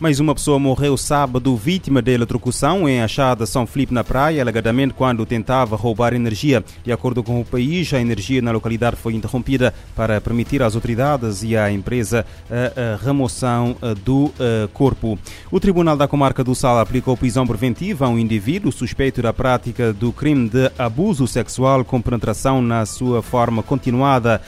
Mais uma pessoa morreu sábado vítima de eletrocução em Achada São Felipe na praia, alegadamente quando tentava roubar energia. De acordo com o país, a energia na localidade foi interrompida para permitir às autoridades e à empresa a, a remoção do corpo. O Tribunal da Comarca do Sal aplicou prisão preventiva a um indivíduo suspeito da prática do crime de abuso sexual com penetração na sua forma continuada.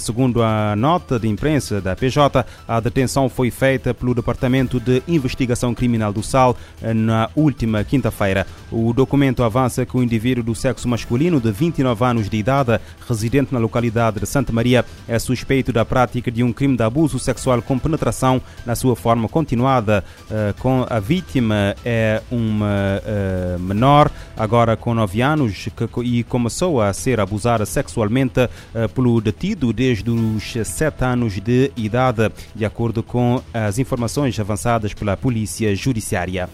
Segundo a nota de imprensa da PJ, a detenção foi feita pelo Departamento de Investigação Criminal do SAL eh, na última quinta-feira. O documento avança que o indivíduo do sexo masculino de 29 anos de idade, residente na localidade de Santa Maria, é suspeito da prática de um crime de abuso sexual com penetração na sua forma continuada. Eh, com a vítima é uma eh, menor, agora com 9 anos, e começou a ser abusada sexualmente pelo detido desde os 7 anos de idade, de acordo com as informações avançadas pela Polícia Judiciária.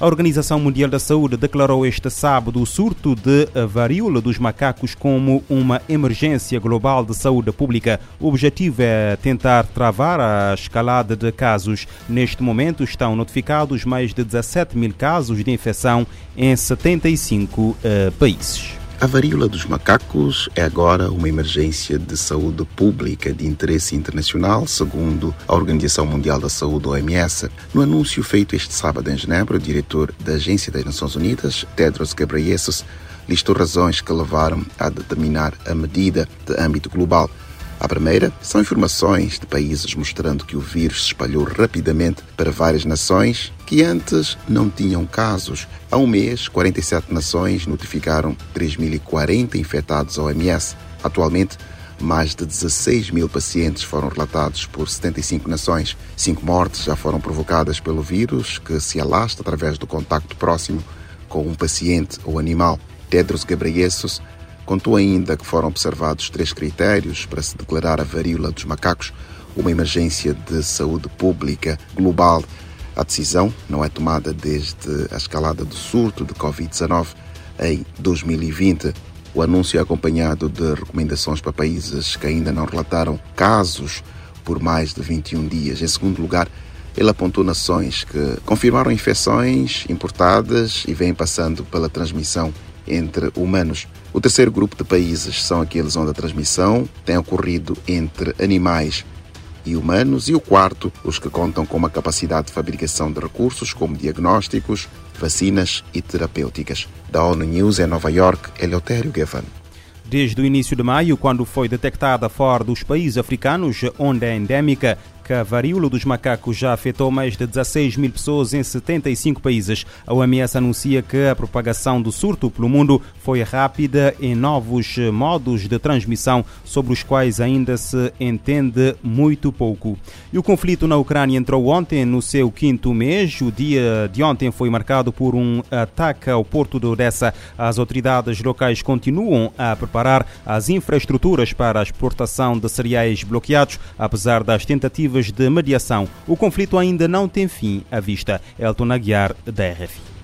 A Organização Mundial da Saúde declarou este sábado o surto de varíola dos macacos como uma emergência global de saúde pública. O objetivo é tentar travar a escalada de casos. Neste momento estão notificados mais de 17 mil casos de infecção em 75 uh, países. A varíola dos macacos é agora uma emergência de saúde pública de interesse internacional, segundo a Organização Mundial da Saúde, OMS. No anúncio feito este sábado em Genebra, o diretor da Agência das Nações Unidas, Tedros Ghebreyesus, listou razões que levaram a determinar a medida de âmbito global. A primeira são informações de países mostrando que o vírus se espalhou rapidamente para várias nações que antes não tinham casos. Há um mês, 47 nações notificaram 3.040 infectados ao OMS. Atualmente, mais de 16 mil pacientes foram relatados por 75 nações. Cinco mortes já foram provocadas pelo vírus, que se alastra através do contacto próximo com um paciente ou animal. Tedros Ghebreyesus Contou ainda que foram observados três critérios para se declarar a varíola dos macacos uma emergência de saúde pública global. A decisão não é tomada desde a escalada do surto de Covid-19 em 2020. O anúncio é acompanhado de recomendações para países que ainda não relataram casos por mais de 21 dias. Em segundo lugar, ele apontou nações que confirmaram infecções importadas e vêm passando pela transmissão entre humanos. O terceiro grupo de países são aqueles onde a transmissão tem ocorrido entre animais e humanos, e o quarto, os que contam com uma capacidade de fabricação de recursos como diagnósticos, vacinas e terapêuticas. Da ONU News em Nova York, Eleutério Gavan. Desde o início de maio, quando foi detectada fora dos países africanos, onde é endêmica, a varíola dos macacos já afetou mais de 16 mil pessoas em 75 países. A OMS anuncia que a propagação do surto pelo mundo foi rápida em novos modos de transmissão sobre os quais ainda se entende muito pouco. E o conflito na Ucrânia entrou ontem no seu quinto mês. O dia de ontem foi marcado por um ataque ao porto de Odessa. As autoridades locais continuam a preparar as infraestruturas para a exportação de cereais bloqueados, apesar das tentativas de mediação. O conflito ainda não tem fim à vista. Elton Aguiar, da.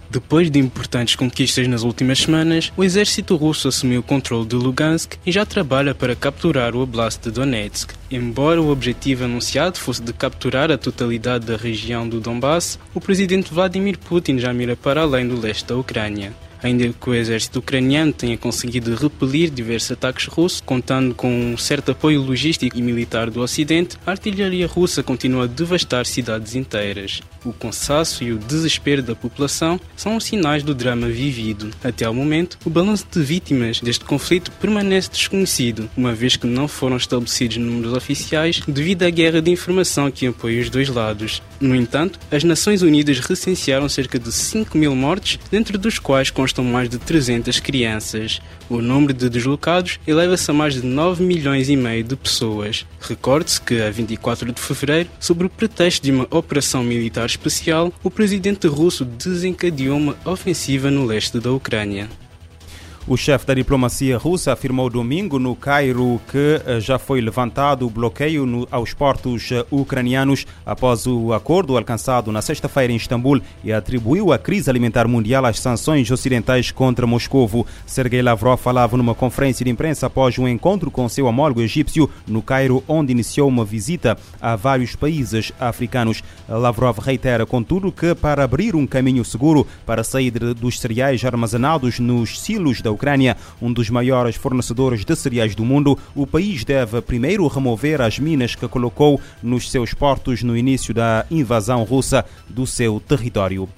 Depois de importantes conquistas nas últimas semanas, o exército russo assumiu o controle de Lugansk e já trabalha para capturar o Oblast de Donetsk. Embora o objetivo anunciado fosse de capturar a totalidade da região do Donbass, o presidente Vladimir Putin já mira para além do leste da Ucrânia ainda que o exército ucraniano tenha conseguido repelir diversos ataques russos, contando com um certo apoio logístico e militar do Ocidente, a artilharia russa continua a devastar cidades inteiras. O cansaço e o desespero da população são os sinais do drama vivido. Até ao momento, o balanço de vítimas deste conflito permanece desconhecido, uma vez que não foram estabelecidos números oficiais devido à guerra de informação que apoia os dois lados. No entanto, as Nações Unidas recensearam cerca de 5 mil mortes, dentro dos quais constam mais de 300 crianças. O número de deslocados eleva-se a mais de 9 milhões e meio de pessoas. Recorde-se que, a 24 de fevereiro, sob o pretexto de uma operação militar especial, o presidente russo desencadeou uma ofensiva no leste da Ucrânia. O chefe da diplomacia russa afirmou domingo no Cairo que eh, já foi levantado o bloqueio no, aos portos eh, ucranianos após o acordo alcançado na sexta-feira em Istambul e atribuiu a crise alimentar mundial às sanções ocidentais contra Moscovo. Sergei Lavrov falava numa conferência de imprensa após um encontro com seu homólogo egípcio no Cairo, onde iniciou uma visita a vários países africanos. Lavrov reitera, contudo, que para abrir um caminho seguro para saída dos cereais armazenados nos silos da Ucrânia, um dos maiores fornecedores de cereais do mundo, o país deve primeiro remover as minas que colocou nos seus portos no início da invasão russa do seu território.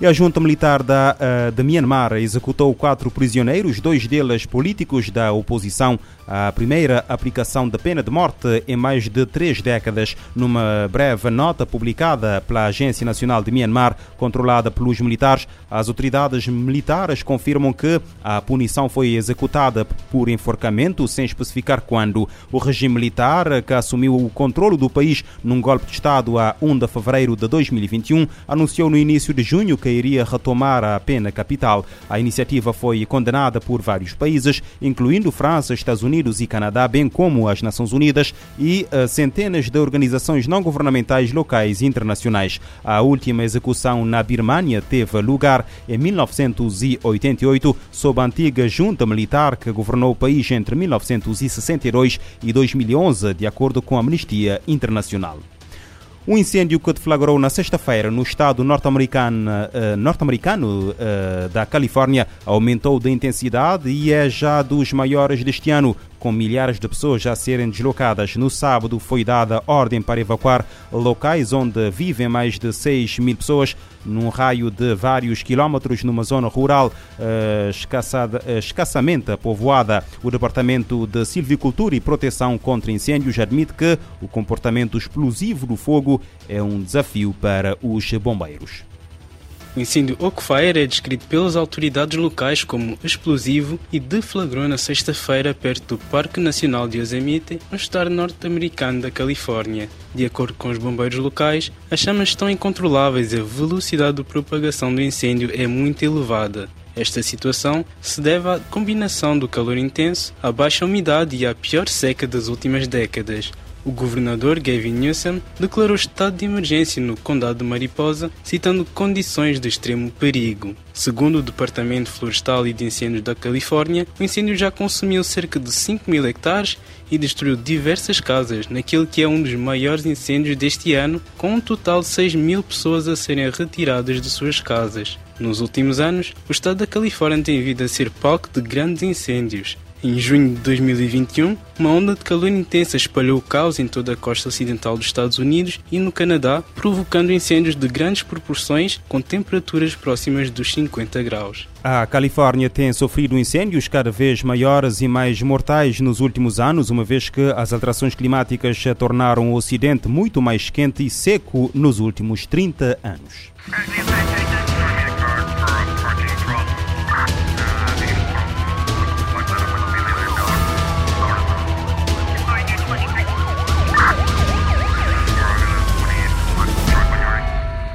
E a junta militar da, uh, de Myanmar executou quatro prisioneiros, dois deles políticos da oposição, a primeira aplicação da pena de morte em mais de três décadas. Numa breve nota publicada pela Agência Nacional de Myanmar, controlada pelos militares, as autoridades militares confirmam que a punição foi executada por enforcamento, sem especificar quando. O regime militar, que assumiu o controle do país num golpe de Estado a 1 de fevereiro de 2021, anunciou no início de junho que iria retomar a pena capital. A iniciativa foi condenada por vários países, incluindo França, Estados Unidos e Canadá, bem como as Nações Unidas e uh, centenas de organizações não governamentais locais e internacionais. A última execução na Birmânia teve lugar em 1988, sob a antiga junta militar que governou o país entre 1962 e 2011, de acordo com a Amnistia Internacional. Um incêndio que deflagrou na sexta-feira no estado norte-americano, uh, norte-americano uh, da Califórnia aumentou de intensidade e é já dos maiores deste ano, com milhares de pessoas a serem deslocadas. No sábado foi dada ordem para evacuar locais onde vivem mais de 6 mil pessoas, num raio de vários quilómetros, numa zona rural uh, escassada, uh, escassamente povoada. O Departamento de Silvicultura e Proteção contra Incêndios admite que o comportamento explosivo do fogo é um desafio para os bombeiros. O incêndio Oakfire é descrito pelas autoridades locais como explosivo e deflagrou na sexta-feira perto do Parque Nacional de Yosemite, no estado norte-americano da Califórnia. De acordo com os bombeiros locais, as chamas estão incontroláveis e a velocidade de propagação do incêndio é muito elevada. Esta situação se deve à combinação do calor intenso, à baixa umidade e à pior seca das últimas décadas. O governador Gavin Newsom declarou estado de emergência no condado de Mariposa, citando condições de extremo perigo. Segundo o Departamento Florestal e de Incêndios da Califórnia, o incêndio já consumiu cerca de 5 mil hectares e destruiu diversas casas naquele que é um dos maiores incêndios deste ano, com um total de 6 mil pessoas a serem retiradas de suas casas. Nos últimos anos, o estado da Califórnia tem vindo a ser palco de grandes incêndios, em junho de 2021, uma onda de calor intensa espalhou o caos em toda a costa ocidental dos Estados Unidos e no Canadá, provocando incêndios de grandes proporções com temperaturas próximas dos 50 graus. A Califórnia tem sofrido incêndios cada vez maiores e mais mortais nos últimos anos, uma vez que as alterações climáticas tornaram o Ocidente muito mais quente e seco nos últimos 30 anos.